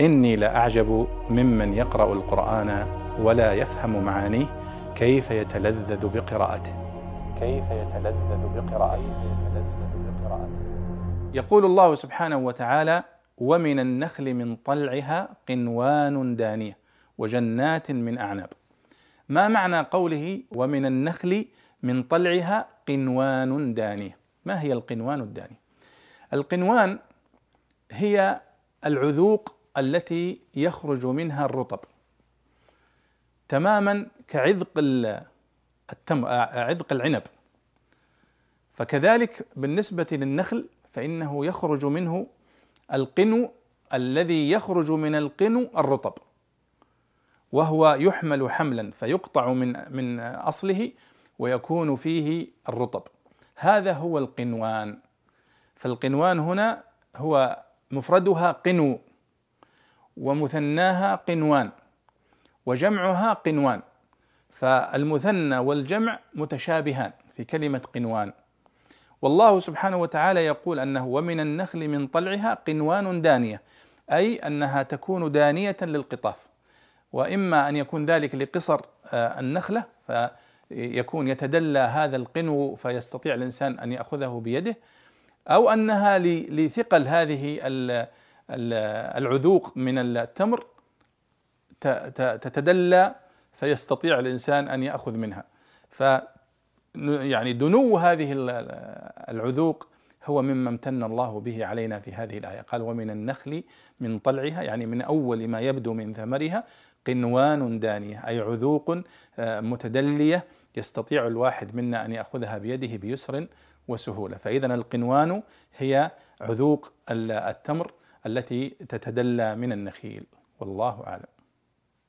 إني لأعجب ممن يقرأ القرآن ولا يفهم معانيه كيف يتلذذ بقراءته. كيف يتلذذ بقراءته. يقول الله سبحانه وتعالى ومن النخل من طلعها قنوان دانية وجنات من أعناب. ما معنى قوله ومن النخل من طلعها قنوان دانية ما هي القنوان الدانيه القنوان هي العذوق التي يخرج منها الرطب. تماما كعذق التم عذق العنب. فكذلك بالنسبة للنخل فإنه يخرج منه القنو الذي يخرج من القنو الرطب. وهو يحمل حملا فيقطع من من أصله ويكون فيه الرطب. هذا هو القنوان. فالقنوان هنا هو مفردها قنو. ومثناها قنوان وجمعها قنوان فالمثنى والجمع متشابهان في كلمة قنوان. والله سبحانه وتعالى يقول أنه ومن النخل من طلعها قنوان دانية أي أنها تكون دانية للقطاف. وإما أن يكون ذلك لقصر آه، النخلة فيكون يتدلى هذا القنو فيستطيع الإنسان أن يأخذه بيده أو أنها لثقل هذه العذوق من التمر تتدلى فيستطيع الإنسان أن يأخذ منها. ف يعني دنو هذه العذوق هو مما امتن الله به علينا في هذه الآية. قال ومن النخل من طلعها يعني من أول ما يبدو من ثمرها قنوان دانية أي عذوق آه، متدلية يستطيع الواحد منا أن يأخذها بيده بيسر وسهولة. فاذا القنوان هي عذوق التمر. التي تتدلى من النخيل. والله أعلم.